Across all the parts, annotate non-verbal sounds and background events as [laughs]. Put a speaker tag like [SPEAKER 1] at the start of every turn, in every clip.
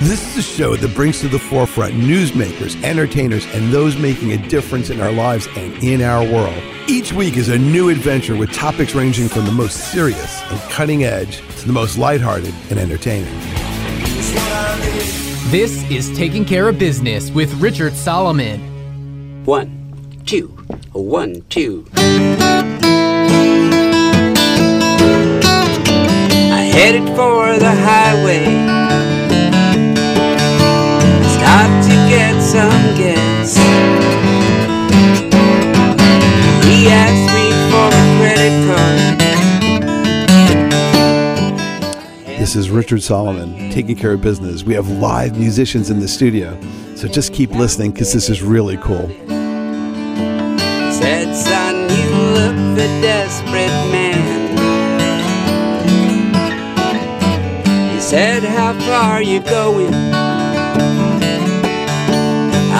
[SPEAKER 1] This is a show that brings to the forefront newsmakers, entertainers, and those making a difference in our lives and in our world. Each week is a new adventure with topics ranging from the most serious and cutting edge to the most lighthearted and entertaining.
[SPEAKER 2] This is Taking Care of Business with Richard Solomon.
[SPEAKER 3] One, two, one, two. I headed for the highway. Some gas. He asked me for a credit card.
[SPEAKER 1] This is Richard Solomon taking care of business. We have live musicians in the studio, so just keep listening because this is really cool.
[SPEAKER 3] Said, son, you look the desperate man. He said, how far you going?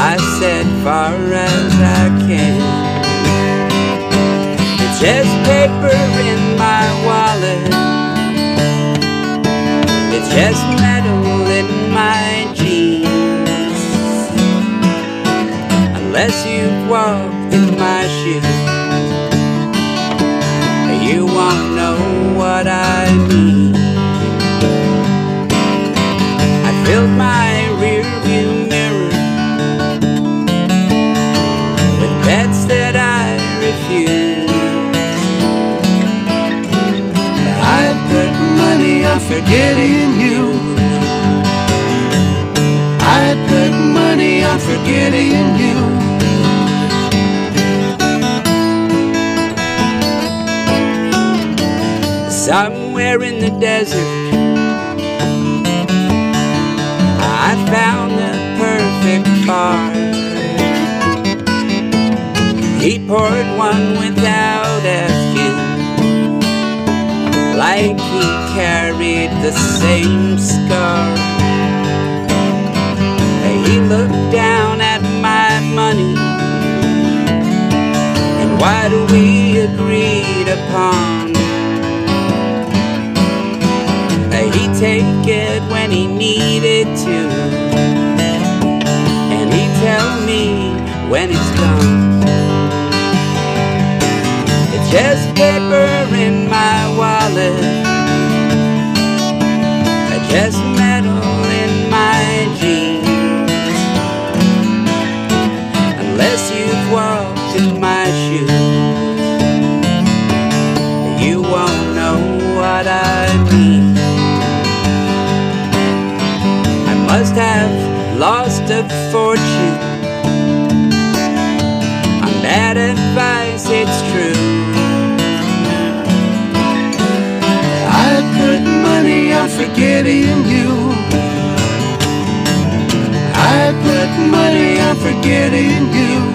[SPEAKER 3] I said, far as I can. It's just paper in my wallet. It's just metal in my jeans. Unless you've walked in my shoes, you won't know what I mean. I filled my on forgetting you. I put money on forgetting you. Somewhere in the desert, I found the perfect bar. He poured one without asking, like he carried the same scar. He looked down at my money, and what we agreed upon. He'd take it when he needed to, and he'd tell me when it's gone. It's just paper wallet, just metal in my jeans. Unless you've walked in my shoes, you won't know what I mean. I must have lost a fortune on bad advice, it's true. Forgetting you. I put money on forgetting you.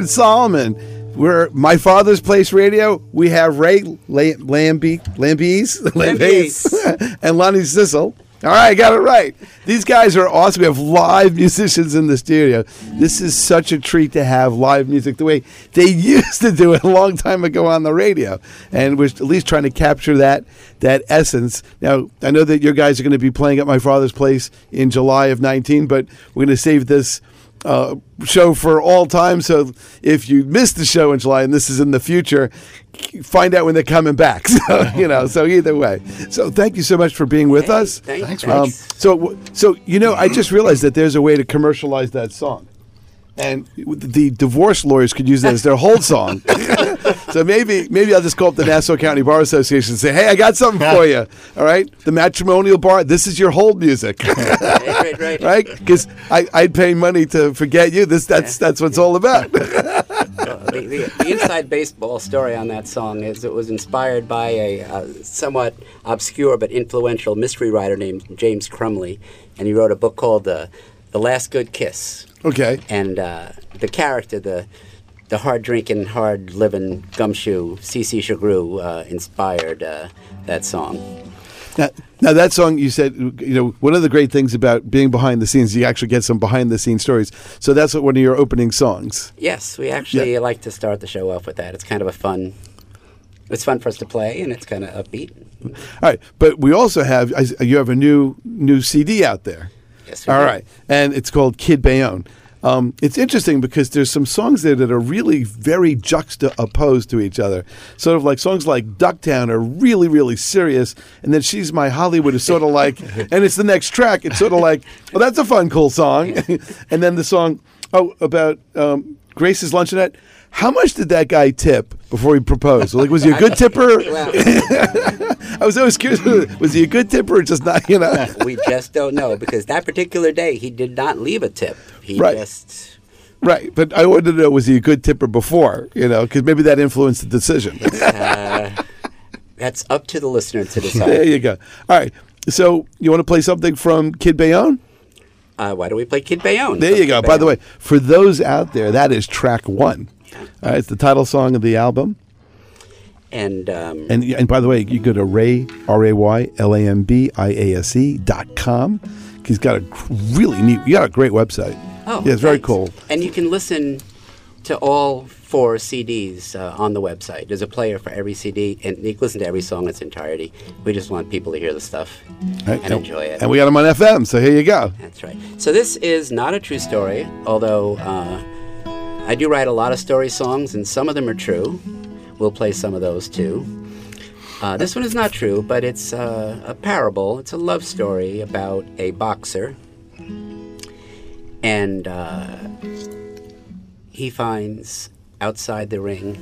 [SPEAKER 1] Richard Solomon. We're my father's place radio. We have Ray La- Lambie, Lambies, [laughs] Lambies, [laughs] and Lonnie Sissel. All right, I got it right. These guys are awesome. We have live musicians in the studio. This is such a treat to have live music the way they [laughs] used to do it a long time ago on the radio, and we're at least trying to capture that that essence. Now, I know that your guys are going to be playing at my father's place in July of 19, but we're going to save this uh, show for all time. So if you missed the show in July and this is in the future, find out when they're coming back. [laughs] So you know. So either way. So thank you so much for being with
[SPEAKER 3] Hey,
[SPEAKER 1] us.
[SPEAKER 4] Thanks,
[SPEAKER 3] thanks.
[SPEAKER 1] Um, so so you know, I just realized that there's a way to commercialize that song. And the divorce lawyers could use that as their hold song. [laughs] so maybe maybe I'll just call up the Nassau County Bar Association and say, "Hey, I got something for you. [laughs] All right, the matrimonial bar. This is your hold music." [laughs]
[SPEAKER 3] right, right, right.
[SPEAKER 1] right? Because I'd pay money to forget you. This that's that's what it's all about. [laughs]
[SPEAKER 3] the, the, the inside baseball story on that song is it was inspired by a uh, somewhat obscure but influential mystery writer named James Crumley, and he wrote a book called uh, "The Last Good Kiss."
[SPEAKER 1] okay.
[SPEAKER 3] And uh, the character, the the hard drinking, hard living gumshoe C.C. Sughrue uh, inspired uh, that song.
[SPEAKER 1] Now, now that song you said, you know, one of the great things about being behind the scenes, you actually get some behind the scenes stories. So that's one of your opening songs.
[SPEAKER 3] Yes, we actually like to start the show off with that. It's kind of a fun. It's fun for us to play, and it's kind of upbeat.
[SPEAKER 1] All right, but we also have you have a new new CD out there.
[SPEAKER 3] Yes, we
[SPEAKER 1] All
[SPEAKER 3] do.
[SPEAKER 1] right, and it's called Kid Bayonne. Um, it's interesting because there's some songs there that are really very juxtaposed to each other. Sort of like songs like Ducktown are really, really serious, and then She's My Hollywood is sort of like, [laughs] and it's the next track. It's sort of like, well, that's a fun, cool song. [laughs] and then the song, oh, about um, Grace's Luncheonette. How much did that guy tip before he proposed? Like, was he a good tipper? [laughs] [laughs] I was always curious. Was he a good tipper or just not? You know. [laughs]
[SPEAKER 3] we just don't know because that particular day he did not leave a tip. He
[SPEAKER 1] Right.
[SPEAKER 3] just
[SPEAKER 1] Right, but I wanted to know was he a good tipper before? You know, because maybe that influenced the decision.
[SPEAKER 3] that's up to the listener to decide.
[SPEAKER 1] there you go. All right, so you want to play something from Kid Bayonne?
[SPEAKER 3] uh, why don't we play Kid Bayonne?
[SPEAKER 1] There you go.
[SPEAKER 3] Kid
[SPEAKER 1] By the way, for those out there, that is track one. Right, it's the title song of the album.
[SPEAKER 3] and um,
[SPEAKER 1] And and by the way, you go to Ray R A Y L A M B I A S E dot com. He's got a really neat. You got a great website.
[SPEAKER 3] oh,
[SPEAKER 1] yeah, it's very cool.
[SPEAKER 3] And you can listen to all four CDs uh, on the website. There's a player for every CD, and you can listen to every song in its entirety. We just want people to hear the stuff
[SPEAKER 1] Right?
[SPEAKER 3] and enjoy it.
[SPEAKER 1] And we got them on FM, so here you go.
[SPEAKER 3] That's right. So this is not a true story, although uh, I do write a lot of story songs, and some of them are true. We'll play some of those too. Uh, this one is not true, but it's uh, a parable. It's a love story about a boxer, and uh, he finds outside the ring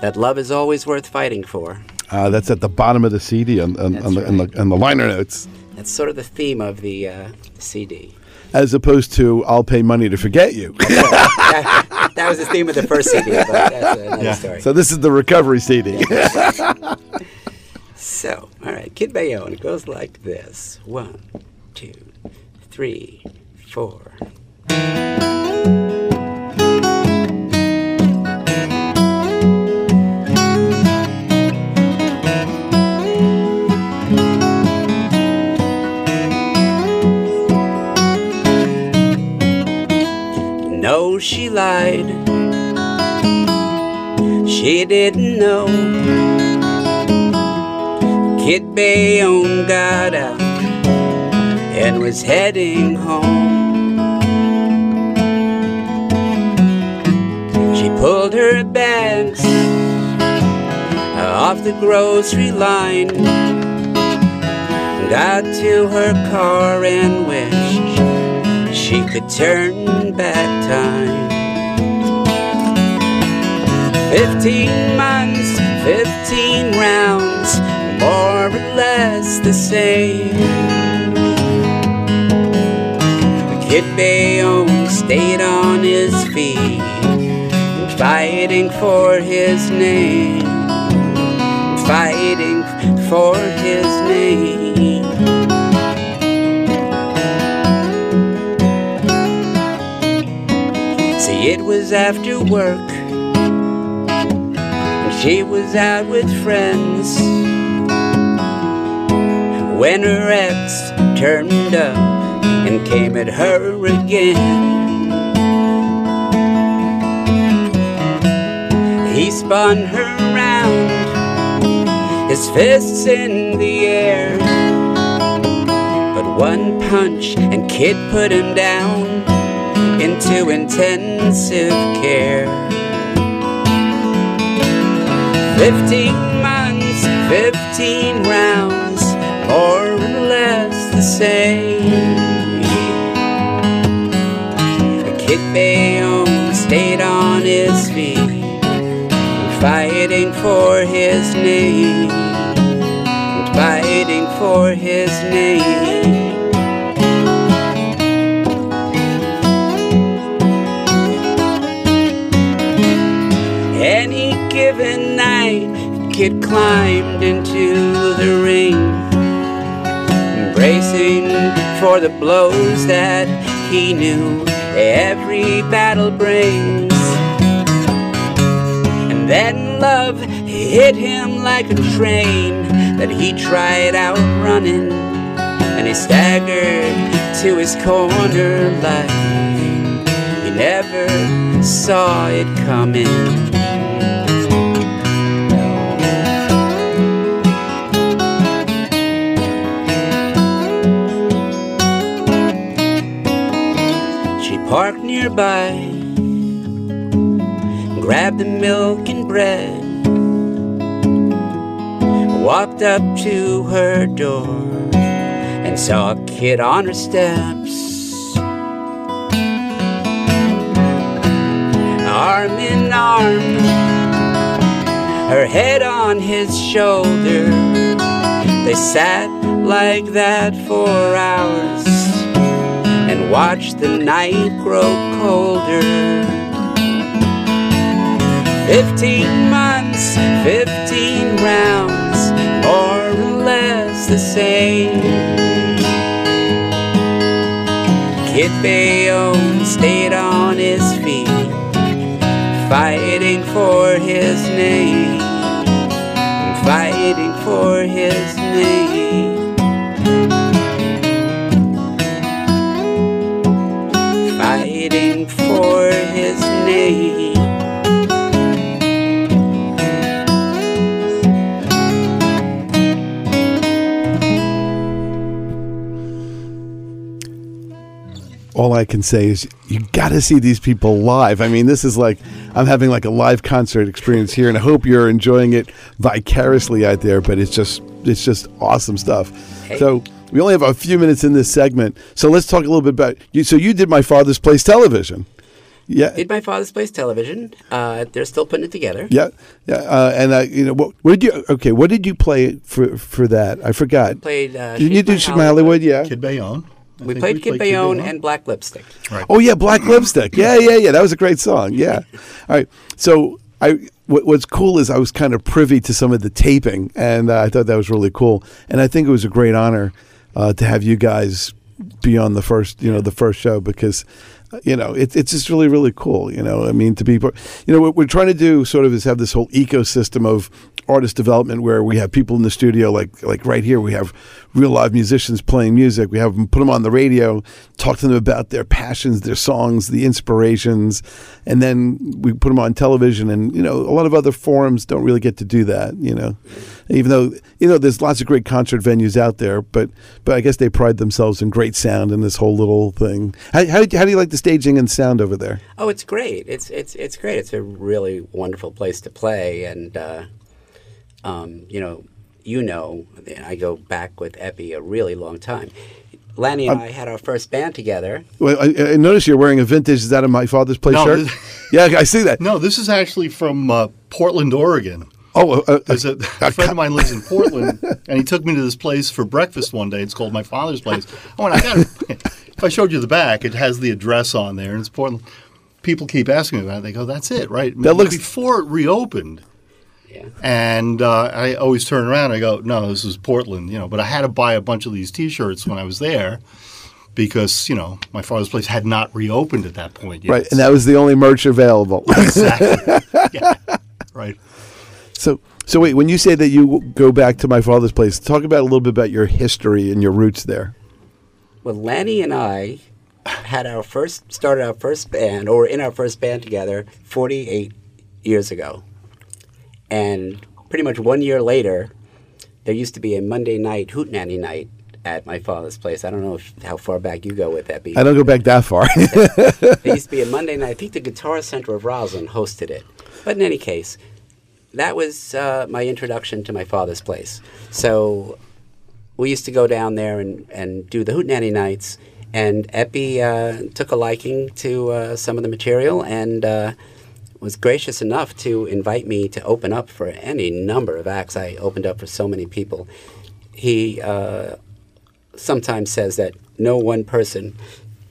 [SPEAKER 3] that love is always worth fighting for.
[SPEAKER 1] Uh, that's at the bottom of the CD on, on, on, the, on,
[SPEAKER 3] right.
[SPEAKER 1] the, on the liner notes.
[SPEAKER 3] That's sort of the theme of the uh, CD.
[SPEAKER 1] As opposed to I'll pay money to forget you. [laughs]
[SPEAKER 3] that, that was the theme of the first CD, but that's another story.
[SPEAKER 1] so this is the recovery CD. [laughs]
[SPEAKER 3] So, all right, Kid Bayonne goes like this: one, two, three, four. No, she lied. She didn't know. Kid Bayonne got out and was heading home. She pulled her bags off the grocery line, got to her car and wished she could turn back time. Fifteen months, fifteen rounds, more or less the same. Kid Bayonne stayed on his feet, fighting for his name, fighting for his name. Was after work, she was out with friends. When her ex turned up and came at her again. He spun her round, his fists in the air. But one punch and Kid put him down into intensive care. Fifteen months, fifteen rounds, more or less the same. A kid Bayonne stayed on his feet, fighting for his name, fighting for his name. Kid climbed into the ring bracing for the blows that he knew every battle brings. And then love hit him like a train that he tried outrunning, and he staggered to his corner like he never saw it coming. Nearby, grabbed the milk and bread, walked up to her door, and saw a kid on her steps. Arm in arm, her head on his shoulder, they sat like that for hours watch the night grow colder. Fifteen months, fifteen rounds, more or less the same. Kid Bayonne stayed on his feet, fighting for his name, fighting for his name.
[SPEAKER 1] All I can say is you got to see these people live. I mean, this is like I'm having like a live concert experience here, and I hope you're enjoying it vicariously out there. But it's just it's just awesome stuff.
[SPEAKER 3] Hey.
[SPEAKER 1] So we only have a few minutes in this segment, so let's talk a little bit about you. So you did my father's place television. Yeah,
[SPEAKER 3] Did my father's place television? Uh, they're still putting it together.
[SPEAKER 1] yeah, yeah. Uh, and uh, you know, what, what did you? Okay, what did you play for for that? I forgot.
[SPEAKER 3] Played. Uh,
[SPEAKER 1] Didn't you
[SPEAKER 3] She's
[SPEAKER 1] do
[SPEAKER 3] My
[SPEAKER 1] Shema Hollywood? Yeah.
[SPEAKER 4] Kid Bayonne. I
[SPEAKER 3] We played Kid Bayonne and Black Lipstick.
[SPEAKER 1] Oh yeah, Black Lipstick. Yeah, yeah, yeah. That was a great song. Yeah. [laughs] All right. So I what, what's cool is I was kind of privy to some of the taping, and uh, I thought that was really cool. And I think it was a great honor uh, to have you guys be on the first, you know, the first show because you know, it, it's just really, really cool. You know, I mean, to be, you know, what we're trying to do sort of is have this whole ecosystem of artist development where we have people in the studio, like like right here, we have real live musicians playing music. We have them put them on the radio, talk to them about their passions, their songs, the inspirations, and then we put them on television. And you know, a lot of other forums don't really get to do that. You know, even though you know there's lots of great concert venues out there, but but I guess they pride themselves in great sound and this whole little thing. How, how, how do you like the staging and sound over there?
[SPEAKER 3] Oh, it's great. It's it's it's great. It's a really wonderful place to play, and uh, um, you know, you know, I go back with Eppy a really long time. Lanny and I had our first band together.
[SPEAKER 1] Well, I, I notice you're wearing a vintage. Is that a my father's place
[SPEAKER 4] No,
[SPEAKER 1] shirt?
[SPEAKER 4] this- [laughs]
[SPEAKER 1] yeah, I see that.
[SPEAKER 4] No, this is actually from uh, Portland, Oregon.
[SPEAKER 1] Oh, uh, uh,
[SPEAKER 4] There's a, a friend of mine lives in Portland, and he took me to this place for breakfast one day. It's called my father's place. Oh, and I got it. [laughs] If I showed you the back, it has the address on there, and it's Portland. People keep asking me about it. They go, "That's it, right?"
[SPEAKER 1] That looks-
[SPEAKER 4] before it reopened.
[SPEAKER 3] Yeah.
[SPEAKER 4] And uh, I always turn around. and I go, "No, this is Portland," you know. But I had to buy a bunch of these T-shirts when I was there because you know my father's place had not reopened at that point yet.
[SPEAKER 1] right, and that was the only merch available.
[SPEAKER 4] exactly. [laughs] yeah. Right.
[SPEAKER 1] So, so wait, when you say that you go back to my father's place, talk about a little bit about your history and your roots there.
[SPEAKER 3] Well, Lanny and I had our first started our first band, or in our first band together, 48 years ago, and pretty much one year later, there used to be a Monday night hootenanny night at my father's place. I don't know if, how far back you go with that. But
[SPEAKER 1] I don't go back that far. [laughs]
[SPEAKER 3] there used to be a [laughs] Monday night. I think the Guitar Center of Roslyn hosted it. But in any case, that was uh, my introduction to my father's place. So we used to go down there and, and do the Hootenanny nights. And Eppy uh, took a liking to uh, some of the material and uh, was gracious enough to invite me to open up for any number of acts. I opened up for so many people. He uh, sometimes says that no one person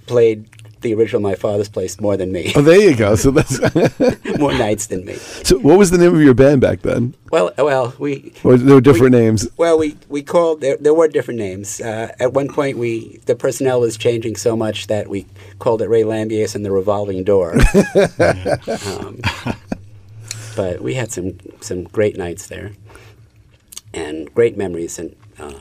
[SPEAKER 3] played the original My Father's Place more than me,
[SPEAKER 1] oh, there you go. So that's [laughs]
[SPEAKER 3] more nights than me.
[SPEAKER 1] so. What was the name of your band back then?
[SPEAKER 3] Well, well, we
[SPEAKER 1] Or there were different names.
[SPEAKER 3] well we we called there. There were different names. Uh, at one point, we the personnel was changing so much that we called it Ray Lambiase and the Revolving Door. [laughs] um, but we had some some great nights there, and great memories. And uh,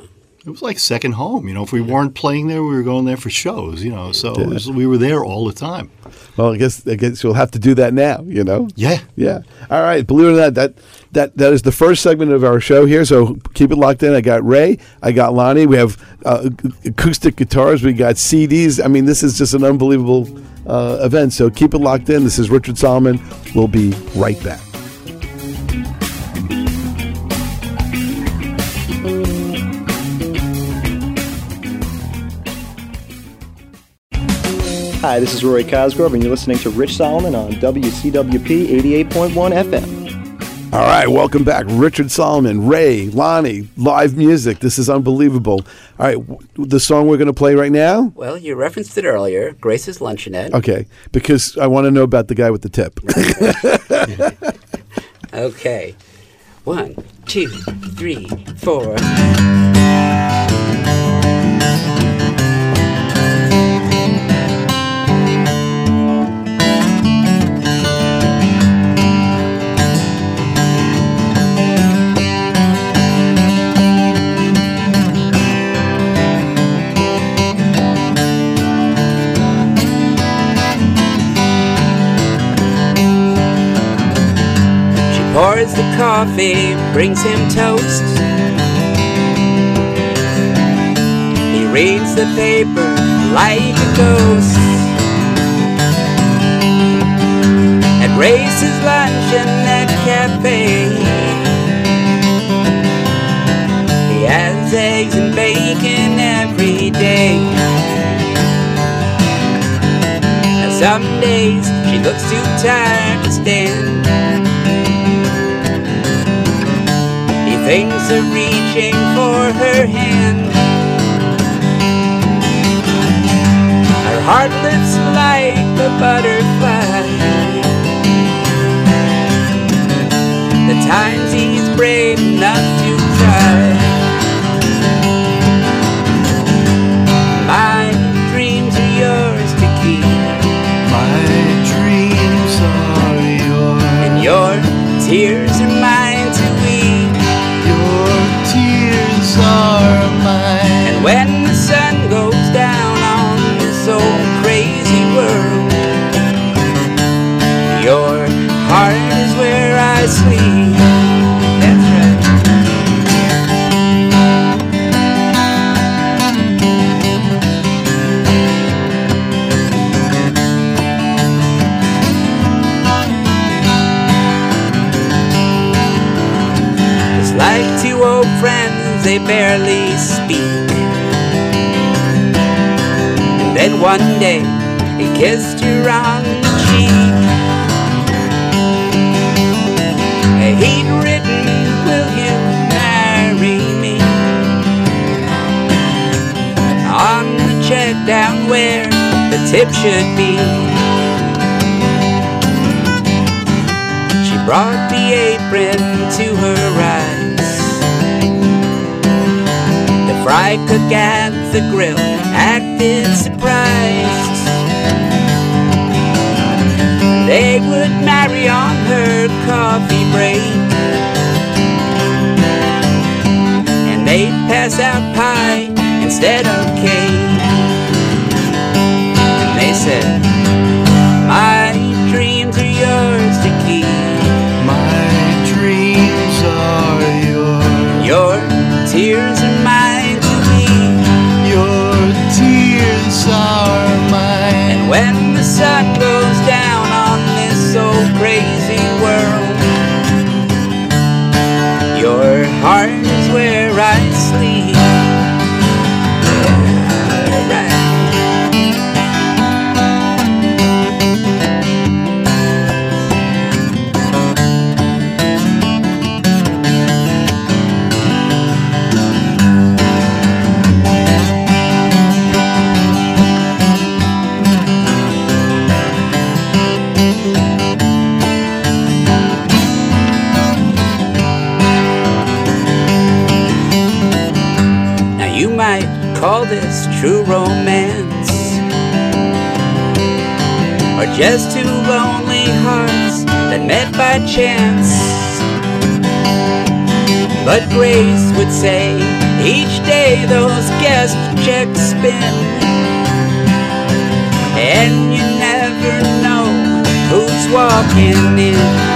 [SPEAKER 4] It was like second home. You know, if we weren't playing there, we were going there for shows. You know, so it was, we were there all the time.
[SPEAKER 1] Well, I guess I guess you'll have to do that now. You know.
[SPEAKER 4] Yeah.
[SPEAKER 1] Yeah. All right. Believe it or not, that that that is the first segment of our show here. So keep it locked in. I got Ray. I got Lonnie. We have uh, acoustic guitars. We got CDs. I mean, this is just an unbelievable uh, event. So keep it locked in. This is Richard Solomon. We'll be right back.
[SPEAKER 5] Hi, this is Rory Cosgrove, and you're listening to Rich Solomon on WCWP 88.1 FM.
[SPEAKER 1] All right, welcome back, Richard Solomon, Ray, Lonnie, live music. This is unbelievable. All right, w- the song we're going to play right now.
[SPEAKER 3] well, you referenced it earlier, Grace's Luncheonette.
[SPEAKER 1] Okay, because I want to know about the guy with the tip. [laughs]
[SPEAKER 3] Okay. One, two, three, four. The coffee, brings him toast. He reads the paper like a ghost. At Race's luncheon at cafe, he has eggs and bacon every day. Now some days she looks too tired to stand. Things are reaching for her hand. Her heart lives like a butterfly. The times he's brave enough to try. My dreams are yours to keep. My dreams are yours. And your tears are mine. They barely speak. And then one day he kissed her on the cheek. He'd written, Will you marry me? On the check down where the tip should be. She brought the apron to her eyes. Fry cook at the grill acted surprised. They would marry on her coffee break. And they'd pass out pie instead of cake. Sun true romance, or just two lonely hearts that met by chance. But Grace would say each day those guest checks spin, and you never know who's walking in.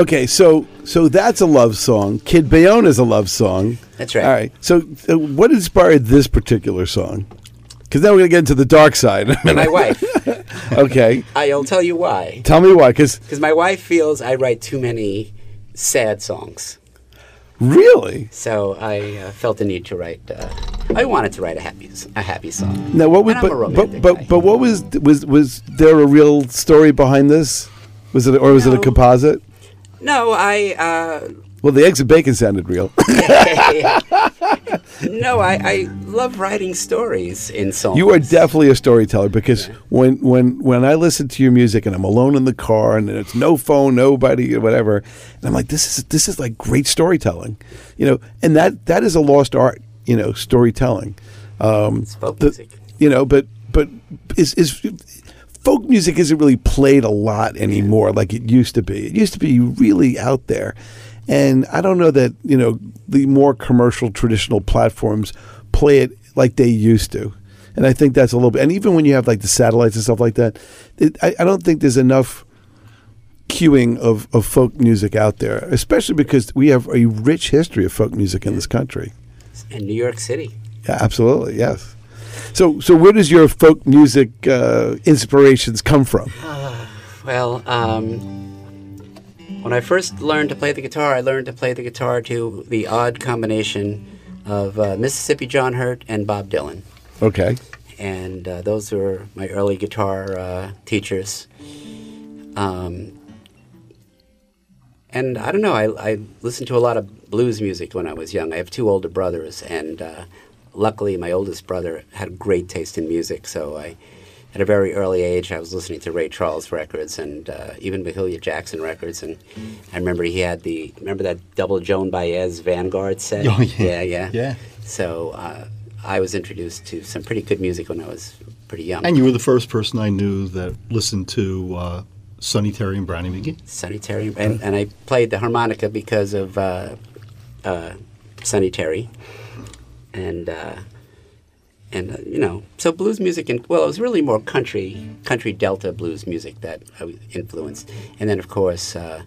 [SPEAKER 1] Okay, so so that's a love song. Kid Bayonne is a love song.
[SPEAKER 3] That's right.
[SPEAKER 1] All right. So, uh, what inspired this particular song? Because now we're gonna get into the dark side.
[SPEAKER 3] My wife. [laughs]
[SPEAKER 1] okay.
[SPEAKER 3] I'll tell you why.
[SPEAKER 1] Tell me why. Because
[SPEAKER 3] Because my wife feels I write too many sad songs.
[SPEAKER 1] really,
[SPEAKER 3] So I uh, felt the need to write. Uh, I wanted to write a happy, a happy song.
[SPEAKER 1] now what was
[SPEAKER 3] And I'm a
[SPEAKER 1] but,
[SPEAKER 3] romantic
[SPEAKER 1] but
[SPEAKER 3] guy.
[SPEAKER 1] but but what was was was there a real story behind this? Was it or was it a
[SPEAKER 3] No.
[SPEAKER 1] composite?
[SPEAKER 3] No, I. Uh,
[SPEAKER 1] Well, the eggs and bacon sounded real. [laughs]
[SPEAKER 3] no, I, I love writing stories in songs.
[SPEAKER 1] You are definitely a storyteller because when when when I listen to your music and I'm alone in the car and it's no phone, nobody, whatever, and I'm like, this is this is like great storytelling, you know, and that that is a lost art, you know, storytelling. Um,
[SPEAKER 3] It's folk
[SPEAKER 1] the-
[SPEAKER 3] music.
[SPEAKER 1] you know, but but is is folk music isn't really played a lot anymore like it used to be. It used to be really out there. And I don't know that, you know, the more commercial traditional platforms play it like they used to. And I think that's a little bit and even when you have like the satellites and stuff like that, it, I, I don't think there's enough queuing of, of folk music out there, especially because we have a rich history of folk music in this country.
[SPEAKER 3] in New York City.
[SPEAKER 1] Yeah, absolutely, yes. So, so where does your folk music uh, inspirations come from?
[SPEAKER 3] Well, um, when I first learned to play the guitar, I learned to play the guitar to the odd combination of uh, Mississippi John Hurt and Bob Dylan.
[SPEAKER 1] Okay,
[SPEAKER 3] and uh, those were my early guitar uh, teachers. Um, and I don't know, I, I listened to a lot of blues music when I was young. I have two older brothers, and uh, luckily, my oldest brother had great taste in music. So I, at a very early age, I was listening to Ray Charles records and uh, even Mahalia Jackson records. And I remember he had the remember that double Joan Baez Vanguard set.
[SPEAKER 4] Oh, yeah.
[SPEAKER 3] yeah, yeah.
[SPEAKER 4] Yeah.
[SPEAKER 3] So uh, I was introduced to some pretty good music when I was pretty young.
[SPEAKER 4] And you were the first person I knew that listened to uh, Sonny Terry and Brownie McGhee.
[SPEAKER 3] Sonny Terry, and, and I played the harmonica because of uh, uh, Sonny Terry, and uh, and uh, you know, so blues music and well, it was really more country, country Delta blues music that I was influenced, and then of course, uh,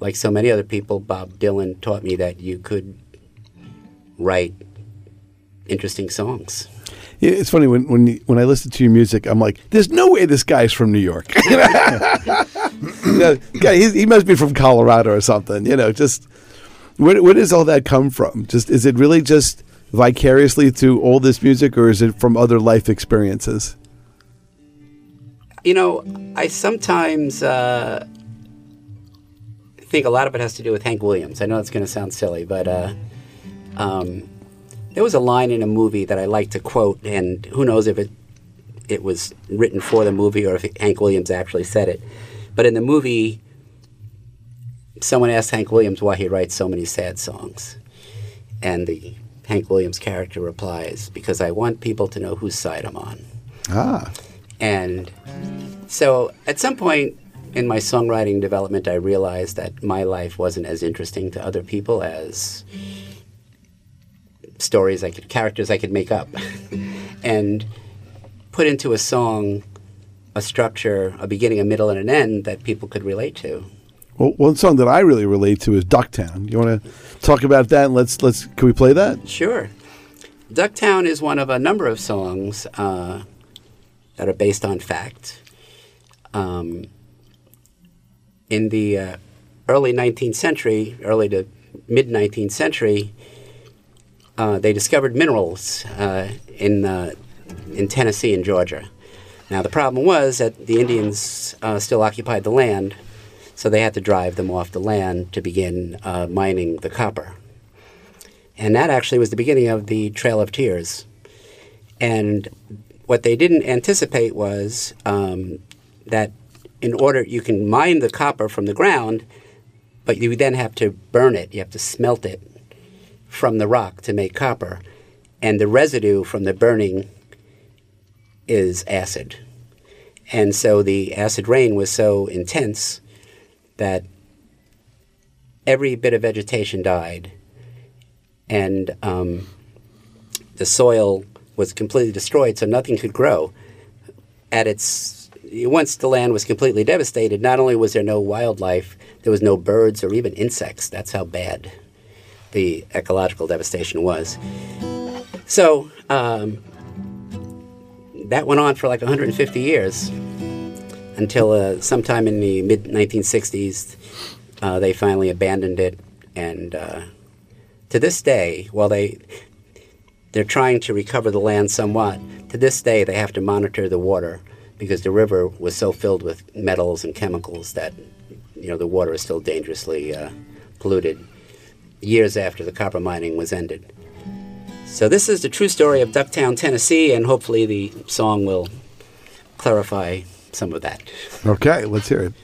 [SPEAKER 3] like so many other people, Bob Dylan taught me that you could write interesting songs.
[SPEAKER 1] Yeah, it's funny when when when I listen to your music, I'm like, "There's no way this guy's from New York." [laughs] [laughs] he, he must be from Colorado or something. You know, just where where does all that come from? Just is it really just vicariously through all this music, or is it from other life experiences?
[SPEAKER 3] You know, I sometimes uh, think a lot of it has to do with Hank Williams. I know it's going to sound silly, but uh, um, there was a line in a movie that I like to quote, and who knows if it it was written for the movie or if Hank Williams actually said it. But in the movie, someone asked Hank Williams why he writes so many sad songs, and the Hank Williams character replies, "Because I want people to know whose side I'm on."
[SPEAKER 1] Ah,
[SPEAKER 3] And so at some point in my songwriting development, I realized that my life wasn't as interesting to other people as stories I could, characters I could make up. [laughs] and put into a song a structure, a beginning, a middle, and an end that people could relate to.
[SPEAKER 1] Well, one song that I really relate to is Ducktown. You want to talk about that? And let's let's can we play that?
[SPEAKER 3] Sure. Ducktown is one of a number of songs uh, that are based on fact. Um, in the uh, early 19th century, early to mid 19th century, uh, they discovered minerals uh, in uh, in Tennessee and Georgia. Now the problem was that the Indians uh, still occupied the land, so they had to drive them off the land to begin uh, mining the copper. And that actually was the beginning of the Trail of Tears. And what they didn't anticipate was um, that in order you can mine the copper from the ground, but you then have to burn it. You have to smelt it from the rock to make copper, and the residue from the burning is acid. And so the acid rain was so intense that every bit of vegetation died, and um, the soil was completely destroyed, so nothing could grow. At its once the land was completely devastated, not only was there no wildlife, there was no birds or even insects. That's how bad the ecological devastation was. So um, that went on for like 150 years until uh, sometime in the mid 1960s, uh, they finally abandoned it. And uh, to this day, while they they're trying to recover the land somewhat, to this day they have to monitor the water because the river was so filled with metals and chemicals that you know the water is still dangerously uh, polluted years after the copper mining was ended. So this is the true story of Ducktown, Tennessee, and hopefully the song will clarify some of that.
[SPEAKER 1] Okay, let's hear it.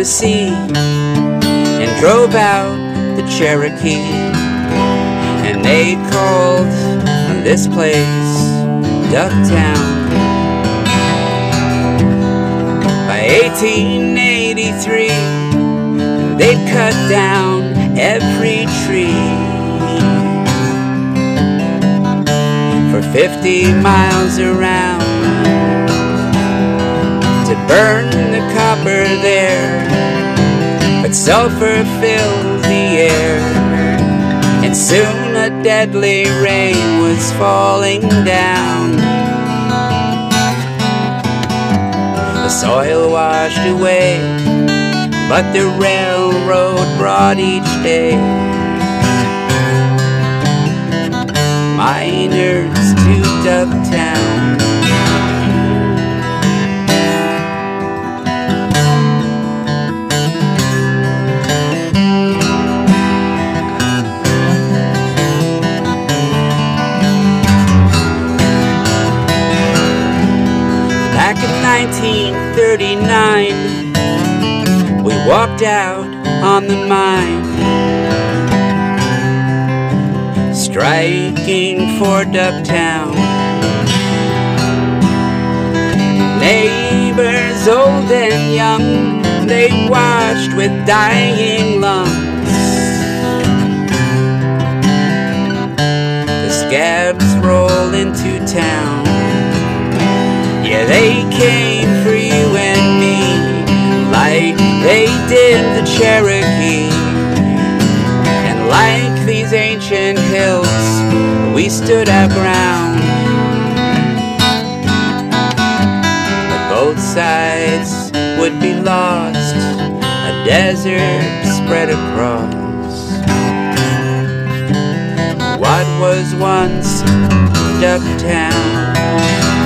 [SPEAKER 3] Tennessee and drove out the Cherokee, and they called on this place Ducktown. By 1883, they'd cut down every tree. For 50 miles around burn the copper there, but sulfur filled the air. And soon a deadly rain was falling down. The soil washed away, but the railroad brought each day miners to Ducktown. In 1939, we walked out on the mine, striking for Ducktown. Neighbors old and young, they watched with dying lungs. The scabs roll into town. They came for you and me, like they did the Cherokee. And like these ancient hills, we stood our ground. But both sides would be lost, a desert spread across. What was once Ducktown?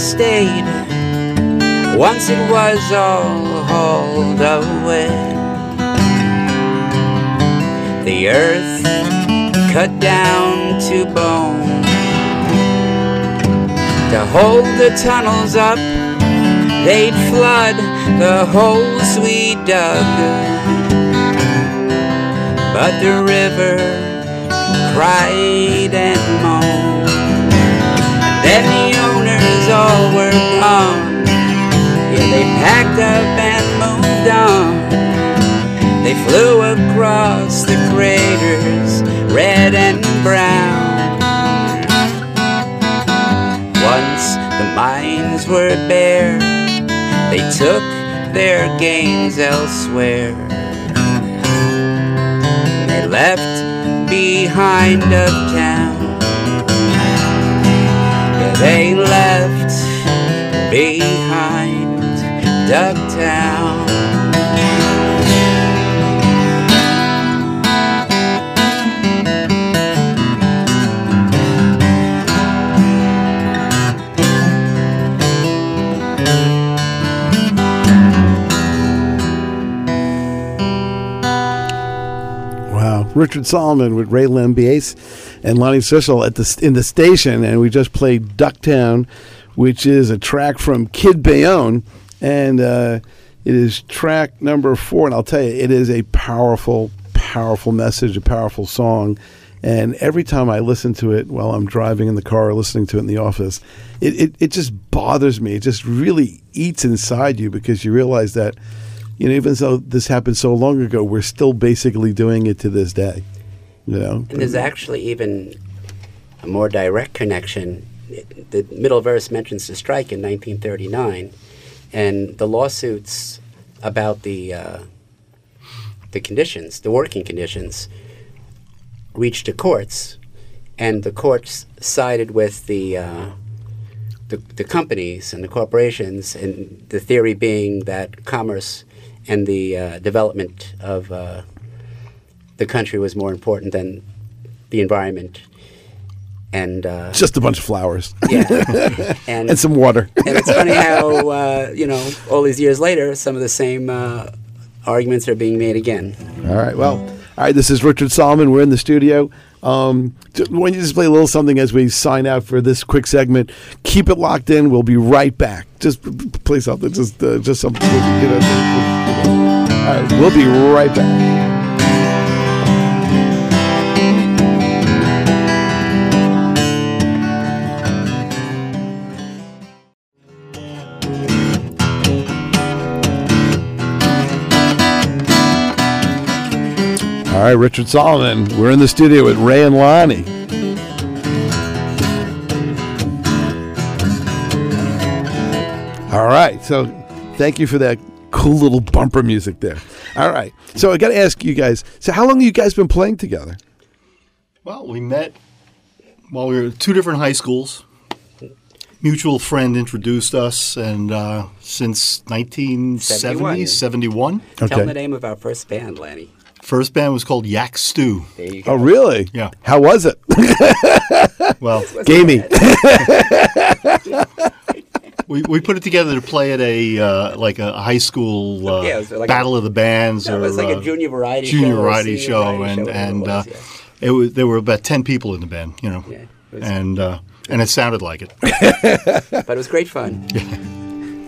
[SPEAKER 3] Stayed. Once it was all hauled away. The earth cut down to bone. To hold the tunnels up, they'd flood the holes we dug. But the river cried and moaned. Then the all were gone. Yeah, they packed up and moved on. They flew across the craters, red and brown. Once the mines were bare, they took their gains elsewhere. They left behind uptown. Yeah, they left behind Ducktown.
[SPEAKER 1] Wow, Richard Solomon with Ray Lambiase and Lonnie Sissel at the in the station, and we just played Ducktown, which is a track from Kid Bayonne, and uh, it is track number four. And I'll tell you, it is a powerful, powerful message, a powerful song. And every time I listen to it while I'm driving in the car or listening to it in the office, it, it, it just bothers me. It just really eats inside you because you realize that you know, even though this happened so long ago, we're still basically doing it to this day. You know,
[SPEAKER 3] And there's actually even a more direct connection. The middle verse mentions the strike in 1939, and the lawsuits about the uh, the conditions, the working conditions, reached the courts, and the courts sided with the uh, the, the companies and the corporations, and the theory being that commerce and the uh, development of uh, the country was more important than the environment. And uh,
[SPEAKER 1] Just a bunch of flowers
[SPEAKER 3] yeah, [laughs] and
[SPEAKER 1] and some water.
[SPEAKER 3] and it's funny how uh, you know all these years later, some of the same uh, arguments are being made again.
[SPEAKER 1] All right. Well, all right. This is Richard Solomon. We're in the studio. Um, don't you just play a little something as we sign out for this quick segment? Keep it locked in. We'll be right back. Just play something. Just, uh, just something. You know, all right. We'll be right back. All right, Richard Solomon. We're in the studio with Ray and Lonnie. All right, so thank you for that cool little bumper music there. All right, so I got to ask you guys. So, how long have you guys been playing together?
[SPEAKER 4] Well, we met while we were at two different high schools. Mutual friend introduced us, and uh, since 1970, 71,
[SPEAKER 3] Tell them the name of our first band, Lanny.
[SPEAKER 4] First band was called Yak Stew.
[SPEAKER 3] There you go.
[SPEAKER 1] Oh, really?
[SPEAKER 4] Yeah.
[SPEAKER 1] How was it? [laughs]
[SPEAKER 4] Well,
[SPEAKER 1] Gamey. [laughs]
[SPEAKER 4] we, we put it together to play at a uh, like a high school uh,
[SPEAKER 3] Yeah, it was like
[SPEAKER 4] battle of the bands
[SPEAKER 3] No, it
[SPEAKER 4] or
[SPEAKER 3] was like a
[SPEAKER 4] uh,
[SPEAKER 3] junior variety show
[SPEAKER 4] junior
[SPEAKER 3] or a
[SPEAKER 4] variety
[SPEAKER 3] senior
[SPEAKER 4] show,
[SPEAKER 3] variety
[SPEAKER 4] and
[SPEAKER 3] show,
[SPEAKER 4] and
[SPEAKER 3] whatever
[SPEAKER 4] uh,
[SPEAKER 3] it was,
[SPEAKER 4] it was there were about ten people in the band, you know,
[SPEAKER 3] Yeah, was-
[SPEAKER 4] and uh, and it sounded like it.
[SPEAKER 3] But it was great fun. [laughs]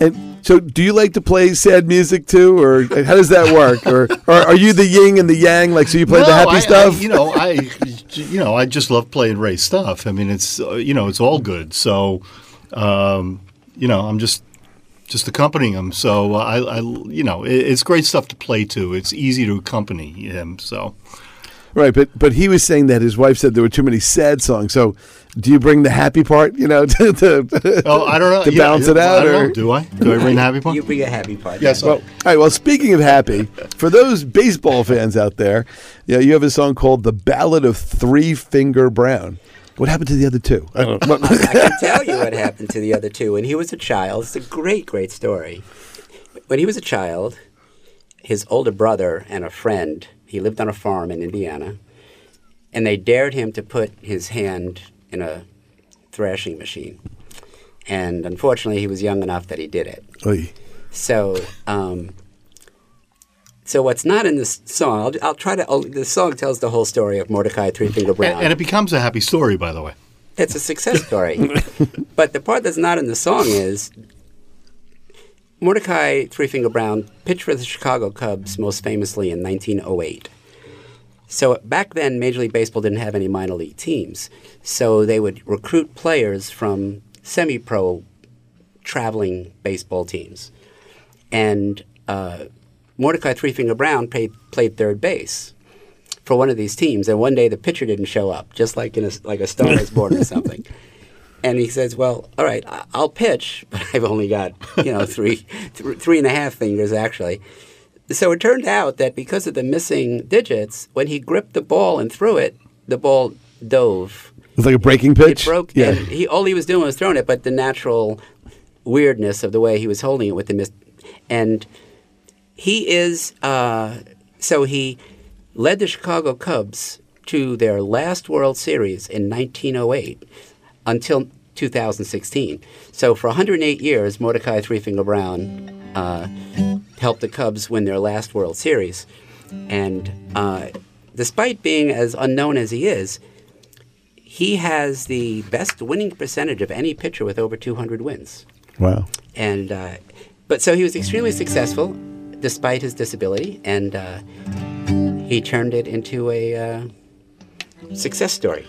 [SPEAKER 1] And so, do you like to play sad music too, or how does that work? Or, or are you the yin and the yang? Like, so you play the happy
[SPEAKER 4] I- I-
[SPEAKER 1] stuff?
[SPEAKER 4] you know, I you know I just love playing Ray's stuff. I mean, it's uh, you know it's all good. So, um, you know, I'm just just accompanying him. So I, I you know, it, it's great stuff to play to. It's easy to accompany him. So.
[SPEAKER 1] Right, but but he was saying that his wife said there were too many sad songs. So, do you bring the happy part? You know, [laughs] to, to
[SPEAKER 4] Oh, I don't know.
[SPEAKER 1] to
[SPEAKER 4] Yeah,
[SPEAKER 1] balance it out,
[SPEAKER 4] don't
[SPEAKER 1] or
[SPEAKER 4] know. do I? Do I bring the happy part?
[SPEAKER 3] You bring a happy part.
[SPEAKER 4] Yes.
[SPEAKER 1] Well, all right. Well, speaking of happy, for those baseball fans out there, yeah, you have a song called "The Ballad of Three Finger Brown." What happened to the other two? I don't know.
[SPEAKER 3] I can tell you what happened to the other two. When he was a child, it's a great, great story. When he was a child, his older brother and a friend, he lived on a farm in Indiana, and they dared him to put his hand in a thrashing machine. And unfortunately, he was young enough that he did it.
[SPEAKER 1] Oy.
[SPEAKER 3] So, um, so what's not in this song? I'll, I'll try to. Oh, the song tells the whole story of Mordecai Three Finger Brown.
[SPEAKER 4] and, and it becomes a happy story, by the way.
[SPEAKER 3] It's a success [laughs] story. but the part that's not in the song is Mordecai Three Finger Brown pitched for the Chicago Cubs most famously in 1908. So back then, Major League Baseball didn't have any minor league teams. So they would recruit players from semi pro traveling baseball teams. And uh, Mordecai Three Finger Brown played, played third base for one of these teams, and one day the pitcher didn't show up, just like in a, like a Star is [laughs] Born or something. And he says, "Well, all right, I'll pitch, but [laughs] I've only got you know three, th- three and a half fingers actually." So it turned out that because of the missing digits, when he gripped the ball and threw it, the ball dove.
[SPEAKER 1] It's like a breaking pitch.
[SPEAKER 3] It broke.
[SPEAKER 1] Yeah.
[SPEAKER 3] And he all he was doing was throwing it, but the natural weirdness of the way he was holding it with the miss, and he is uh, so he led the Chicago Cubs to their last World Series in 1908 until 2016. So for 108 years, Mordecai Three Finger Brown uh, helped the Cubs win their last World Series, and uh, despite being as unknown as he is. He has the best winning percentage of any pitcher with over 200 wins
[SPEAKER 1] Wow.
[SPEAKER 3] and uh, but so he was extremely successful despite his disability, and uh, he turned it into a uh, success story.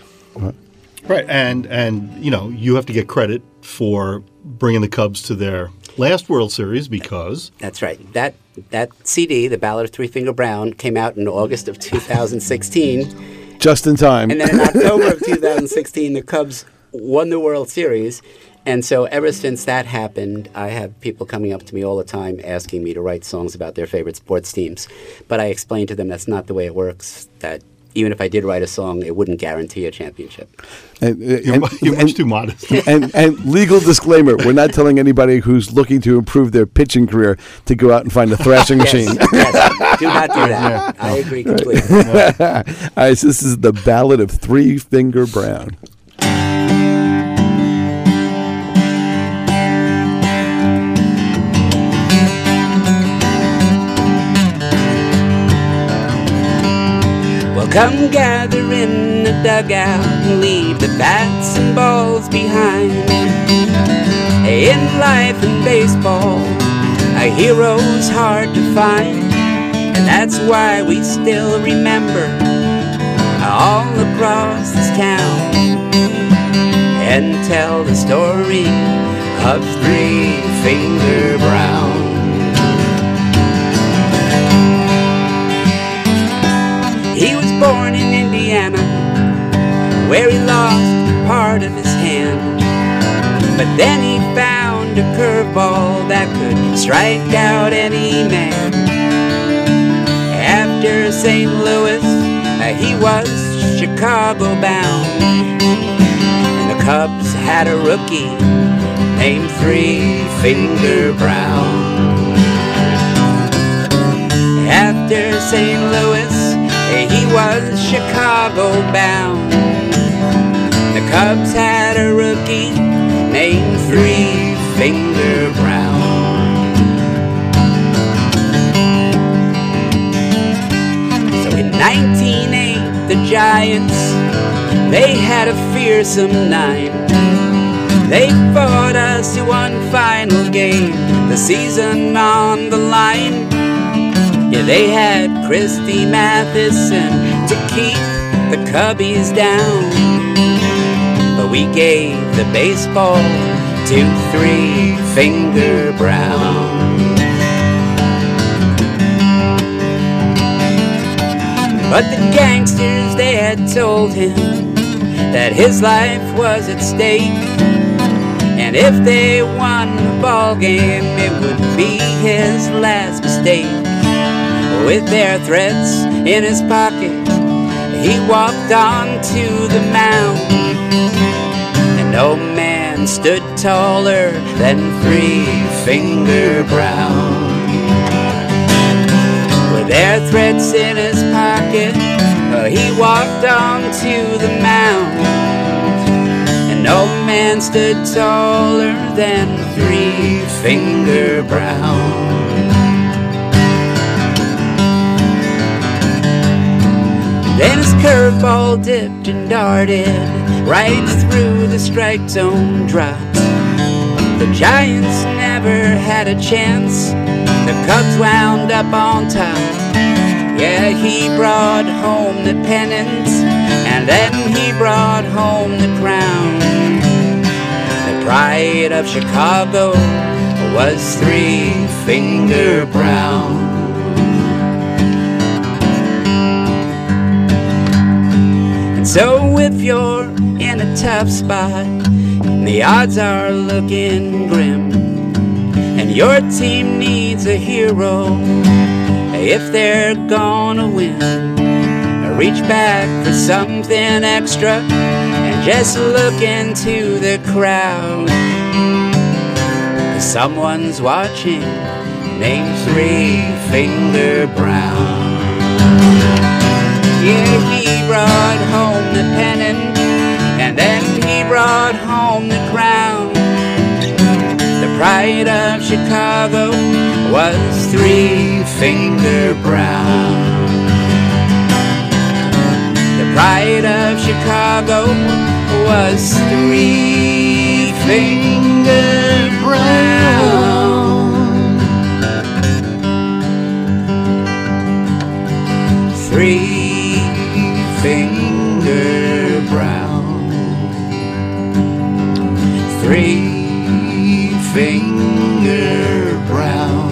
[SPEAKER 4] Right, and and you know you have to get credit for bringing the Cubs to their last World Series because
[SPEAKER 3] That's right. That that CD, The Ballad of Three Finger Brown, came out in August of 2016,
[SPEAKER 1] Just in time.
[SPEAKER 3] and then in October of 2016, the Cubs won the World Series. And so ever since that happened, I have people coming up to me all the time asking me to write songs about their favorite sports teams. But I explain to them that's not the way it works. That even if I did write a song, it wouldn't guarantee a championship.
[SPEAKER 1] And, uh,
[SPEAKER 4] You're,
[SPEAKER 1] and-
[SPEAKER 4] you're much
[SPEAKER 1] and-
[SPEAKER 4] too modest. [laughs]
[SPEAKER 1] and, and legal disclaimer: We're not telling anybody who's looking to improve their pitching career to go out and find a thrashing [laughs] machine.
[SPEAKER 3] Yes, yes, do not do that. [laughs] I agree completely.
[SPEAKER 1] All right, so this is the Ballad of Three Finger Brown.
[SPEAKER 3] Come gather in the dugout and leave the bats and balls behind. In life and baseball, a hero's hard to find, and that's why we still remember all across this town and tell the story of Three Finger Brown. Born in Indiana, where he lost part of his hand. But then he found a curveball that could strike out any man. After St. Louis, uh, he was Chicago bound. And the Cubs had a rookie named Three Finger Brown. After St. Louis, he was Chicago bound. The Cubs had a rookie named Three Finger Brown. So in 1908, the Giants, they had a fearsome nine. They fought us to one final game, the season on the line. Yeah, they had Christy Mathewson to keep the Cubbies down. But we gave the baseball to Three Finger Brown. But the gangsters, they had told him that his life was at stake. And if they won the ball game, it would be his last mistake. With their threats in his pocket, he walked on to the mound. And no man stood taller than Three Finger Brown. With their threats in his pocket, uh, he walked on to the mound. And no man stood taller than Three Finger Brown. Then his curveball dipped and darted right through the strike zone drop. The Giants never had a chance. The Cubs wound up on top. Yeah, he brought home the pennant, and then he brought home the crown. The pride of Chicago was Three Finger Brown. So if you're in a tough spot, and the odds are looking grim, and your team needs a hero, if they're gonna win, reach back for something extra and just look into the crowd. someone's watching, name Three Finger Brown. Yeah, he brought home the pennant, and then he brought home the crown. The pride of Chicago was Three Finger Brown. The pride of Chicago was Three Finger Brown. Three Finger Brown. Three Finger Brown.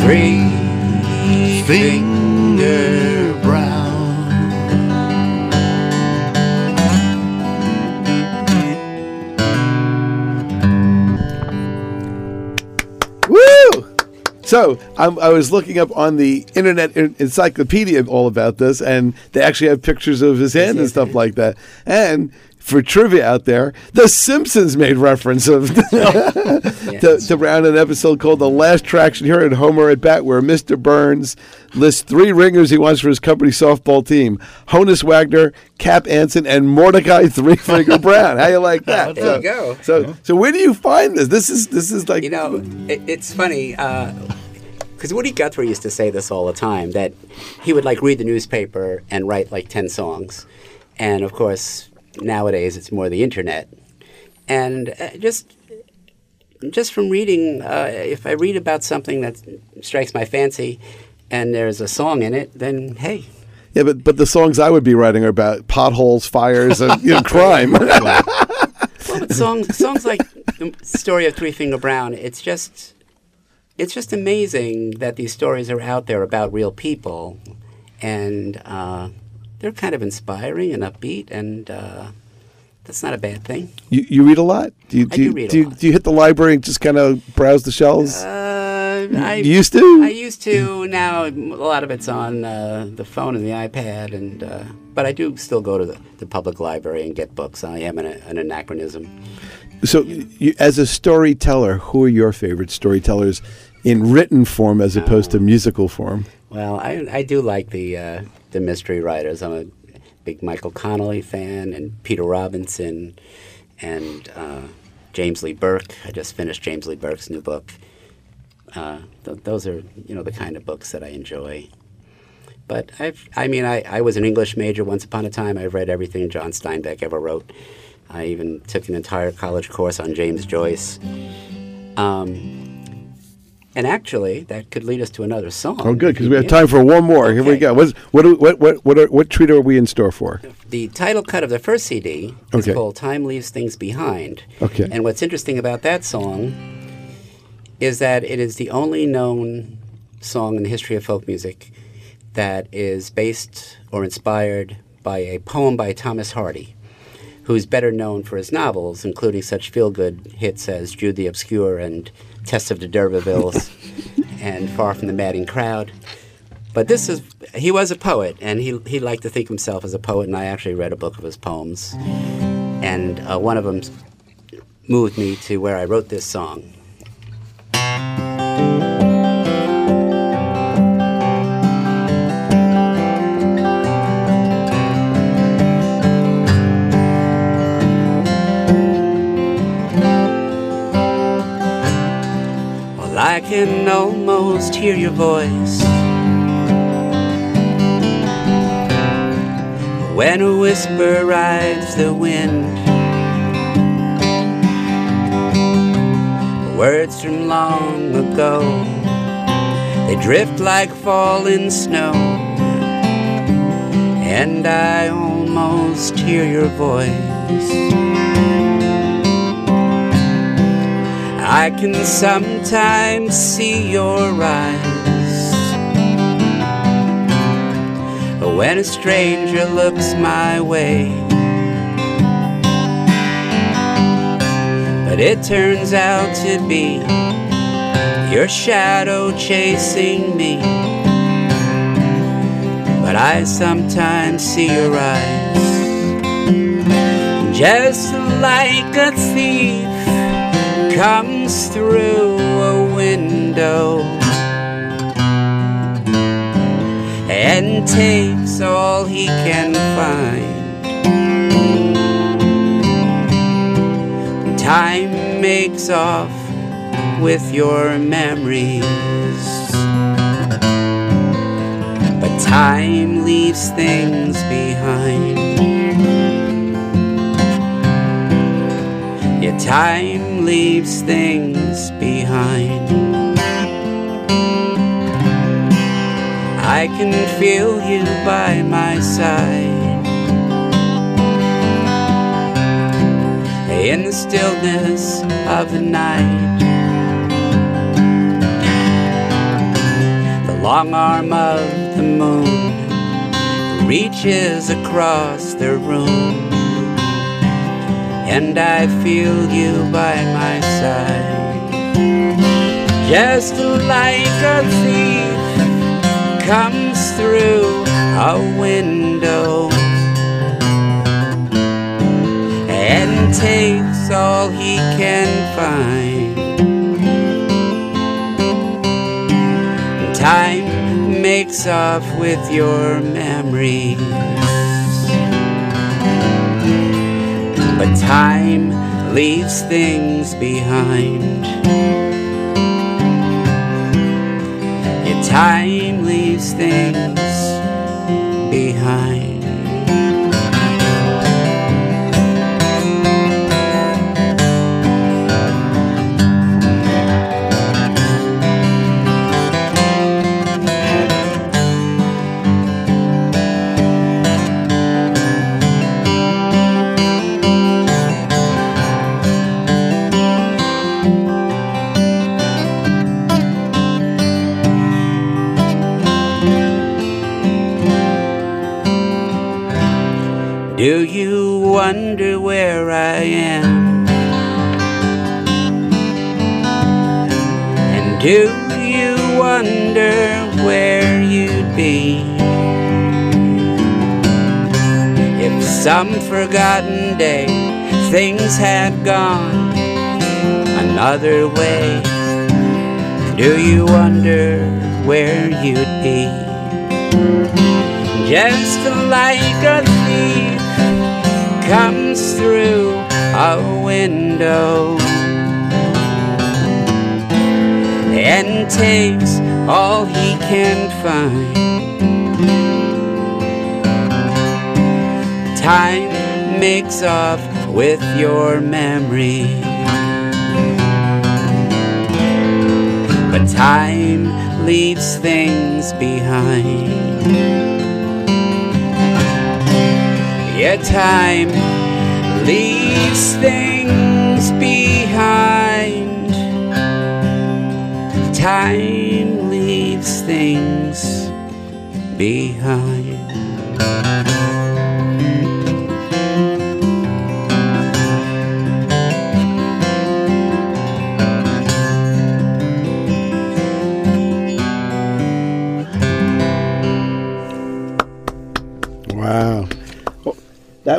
[SPEAKER 3] Three Finger
[SPEAKER 1] So So I'm, I was looking up on the Internet Encyclopedia all about this, and they actually have pictures of his hand and stuff like that. And for trivia out there, The Simpsons made reference of [laughs] to, to round an episode called "The Last Traction" here at Homer at Bat, where Mr. Burns lists three ringers he wants for his company softball team: Honus Wagner, Cap Anson, and Mordecai Three Finger Brown. How you like [laughs] that?
[SPEAKER 3] There you go.
[SPEAKER 1] So, so where do you find this? This is this is like
[SPEAKER 3] You know, it, it's funny uh, because Woody Guthrie used to say this all the time that he would like read the newspaper and write like ten songs, and of course nowadays it's more the internet, and uh, just just from reading, uh, if I read about something that strikes my fancy, and there's a song in it, then hey,
[SPEAKER 1] Yeah, but but the songs I would be writing are about potholes, fires, and you know, [laughs] crime.
[SPEAKER 3] well, [laughs] but songs songs like the story of Three Finger Brown. It's just it's just amazing that these stories are out there about real people, and uh, they're kind of inspiring and upbeat, and uh, that's not a bad thing.
[SPEAKER 1] you, you read a lot. Do you
[SPEAKER 3] I
[SPEAKER 1] do,
[SPEAKER 3] do read a
[SPEAKER 1] do, you,
[SPEAKER 3] lot.
[SPEAKER 1] do you hit the library and just kind of browse the shelves?
[SPEAKER 3] Uh, I
[SPEAKER 1] you used to?
[SPEAKER 3] I used to. Now a lot of it's on uh, the phone and the iPad, and uh, but I do still go to the, the public library and get books. I am an, an anachronism.
[SPEAKER 1] So, you, as a storyteller, who are your favorite storytellers in written form as opposed to musical form?
[SPEAKER 3] Well, I, I do like the uh, the mystery writers. I'm a big Michael Connelly fan, and Peter Robinson, and uh, James Lee Burke. I just finished James Lee Burke's new book. Uh, th- those are you know the kind of books that I enjoy. But I've I mean I, I was an English major once upon a time. I've read everything John Steinbeck ever wrote. I even took an entire college course on James Joyce. Um, and actually, that could lead us to another song.
[SPEAKER 1] Oh, good, because we have time for one more. Here we go. What's, what, what, what, what, are, what treat are we in store for?
[SPEAKER 3] The title cut of the first CD is
[SPEAKER 1] Okay.
[SPEAKER 3] called Time Leaves Things Behind.
[SPEAKER 1] Okay.
[SPEAKER 3] And what's interesting about that song is that it is the only known song in the history of folk music that is based or inspired by a poem by Thomas Hardy, who's better known for his novels, including such feel good hits as Jude the Obscure and Tess of the D'Urbervilles [laughs] and Far from the Madding Crowd. But this is, he was a poet, and he, he liked to think of himself as a poet, and I actually read a book of his poems. And uh, one of them moved me to where I wrote this song. I can almost hear your voice when a whisper rides the wind. Words from long ago, they drift like falling snow, and I almost hear your voice. I can sometimes see your eyes when a stranger looks my way. But it turns out to be your shadow chasing me. But I sometimes see your eyes just like a thief comes through a window and takes all he can find. Time makes off with your memories, but time leaves things behind. Yeah, time leaves things behind. I can feel you by my side. In the stillness of the night, the long arm of the moon reaches across the room and I feel you by my side. just like a thief comes through a window and takes all he can find. Time makes off with your memories, but time leaves things behind. Yeah, time leaves things behind. Things had gone another way, do you wonder where you'd be? Just like a thief comes through a window and takes all he can find. Time makes off with your memory, but time leaves things behind. Yeah, time leaves things behind. Time leaves things behind.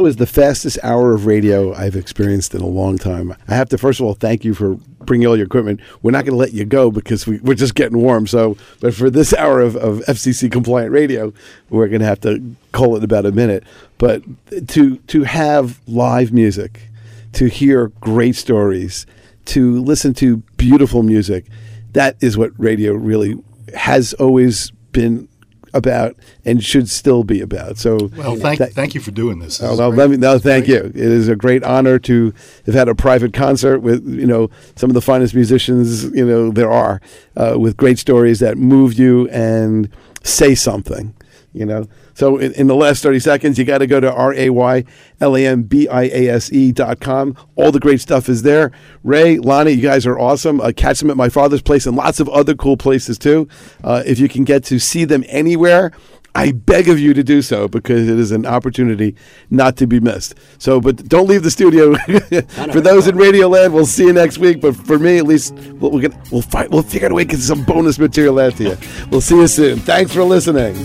[SPEAKER 1] Was the fastest hour of radio I've experienced in a long time. I have to, first of all, thank you for bringing all your equipment. We're not going to let you go because we, we're just getting warm. So, but for this [laughs] hour of, of FCC compliant radio, we're going to have to call it about a minute. But to to have live music, to hear great stories, to listen to beautiful music, that is what radio really has always been about and should still be about. So,
[SPEAKER 4] Well, thank,
[SPEAKER 1] that-
[SPEAKER 4] thank you for doing this. This
[SPEAKER 1] Oh, no, let me, no, thank you. It is a great honor to have had a private concert with you know some of the finest musicians you know there are, uh, with great stories that move you and say something. You know, so in, in the last thirty seconds, you got to go to r a y l a m b i a s e dot com. All the great stuff is there. Ray, Lonnie, you guys are awesome. Uh, catch them at my father's place and lots of other cool places too. Uh, if you can get to see them anywhere. I beg of you to do so because it is an opportunity not to be missed. So, but don't leave the studio. [laughs] for those in Radio Land, we'll see you next week. But for me, at least, we'll, gonna, we'll fight. We'll figure out a way to get some bonus material out to you. We'll see you soon. Thanks for listening.